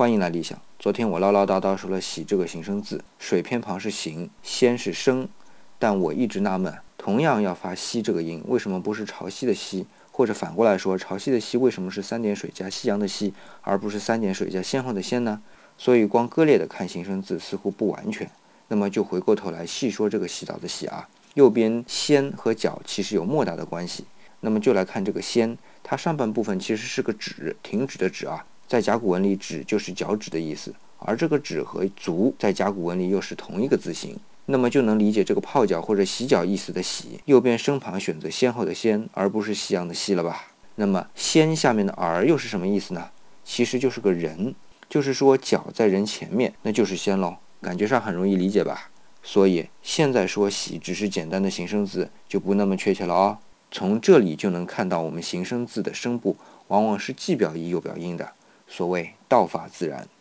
欢迎来理想。昨天我唠唠叨叨说了“喜”这个形声字，水偏旁是形，先是生，但我一直纳闷，同样要发“西”这个音，为什么不是潮汐的“汐”？或者反过来说，潮汐的“汐”为什么是三点水加夕阳的“夕”，而不是三点水加先后的“先”呢？所以光割裂的看形声字似乎不完全。那么就回过头来细说这个洗澡的“洗”啊，右边“先”和“脚”其实有莫大的关系。那么就来看这个“先”，它上半部分其实是个止，停止的止啊。在甲骨文里，指就是脚趾的意思，而这个止和足在甲骨文里又是同一个字形，那么就能理解这个泡脚或者洗脚意思的洗，右边身旁选择先后的先，而不是夕阳的夕了吧？那么先下面的儿又是什么意思呢？其实就是个人，就是说脚在人前面，那就是先喽。感觉上很容易理解吧？所以现在说洗只是简单的形声字，就不那么确切了哦。从这里就能看到，我们形声字的声部往往是既表意又表音的。所谓道法自然。